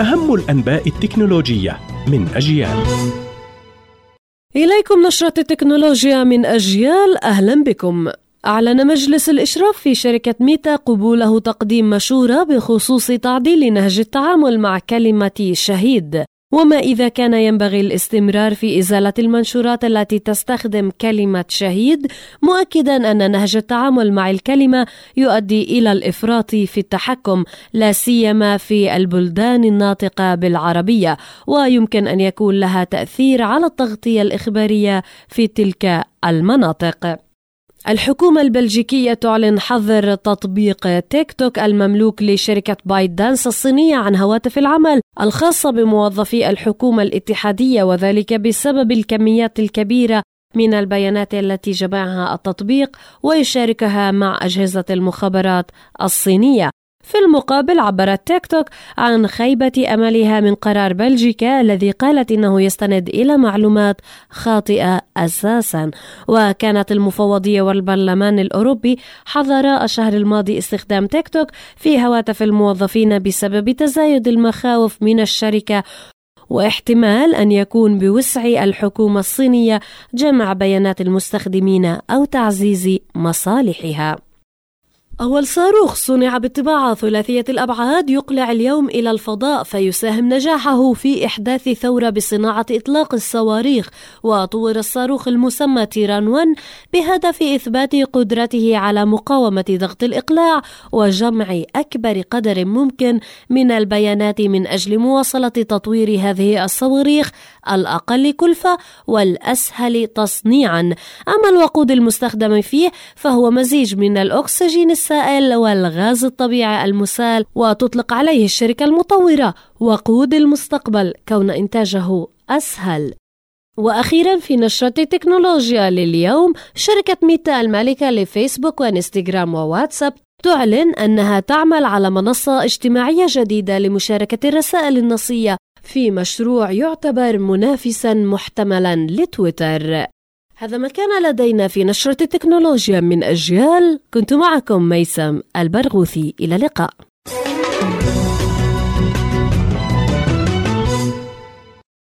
أهم الأنباء التكنولوجية من أجيال. إليكم نشرة التكنولوجيا من أجيال. أهلا بكم. أعلن مجلس الإشراف في شركة ميتا قبوله تقديم مشورة بخصوص تعديل نهج التعامل مع كلمة شهيد. وما إذا كان ينبغي الاستمرار في إزالة المنشورات التي تستخدم كلمة شهيد مؤكدا أن نهج التعامل مع الكلمة يؤدي إلى الإفراط في التحكم لا سيما في البلدان الناطقة بالعربية ويمكن أن يكون لها تأثير على التغطية الإخبارية في تلك المناطق. الحكومة البلجيكية تعلن حظر تطبيق تيك توك المملوك لشركة بايت دانس الصينية عن هواتف العمل الخاصة بموظفي الحكومة الاتحادية وذلك بسبب الكميات الكبيرة من البيانات التي جمعها التطبيق ويشاركها مع أجهزة المخابرات الصينية. في المقابل عبرت تيك توك عن خيبة أملها من قرار بلجيكا الذي قالت إنه يستند إلى معلومات خاطئة أساسا. وكانت المفوضية والبرلمان الأوروبي حظر الشهر الماضي استخدام تيك توك في هواتف الموظفين بسبب تزايد المخاوف من الشركة. واحتمال أن يكون بوسع الحكومة الصينية جمع بيانات المستخدمين أو تعزيز مصالحها. أول صاروخ صنع بالطباعة ثلاثية الأبعاد يقلع اليوم إلى الفضاء فيساهم نجاحه في إحداث ثورة بصناعة إطلاق الصواريخ وطور الصاروخ المسمى تيران 1 بهدف إثبات قدرته على مقاومة ضغط الإقلاع وجمع أكبر قدر ممكن من البيانات من أجل مواصلة تطوير هذه الصواريخ الأقل كلفة والأسهل تصنيعا. أما الوقود المستخدم فيه فهو مزيج من الأكسجين السائل والغاز الطبيعي المسال وتطلق عليه الشركة المطورة وقود المستقبل كون إنتاجه أسهل. وأخيرا في نشرة التكنولوجيا لليوم شركة ميتا المالكة لفيسبوك وإنستغرام وواتساب تعلن أنها تعمل على منصة اجتماعية جديدة لمشاركة الرسائل النصية في مشروع يعتبر منافسا محتملا لتويتر. هذا ما كان لدينا في نشرة التكنولوجيا من أجيال. كنت معكم ميسم البرغوثي. إلى اللقاء.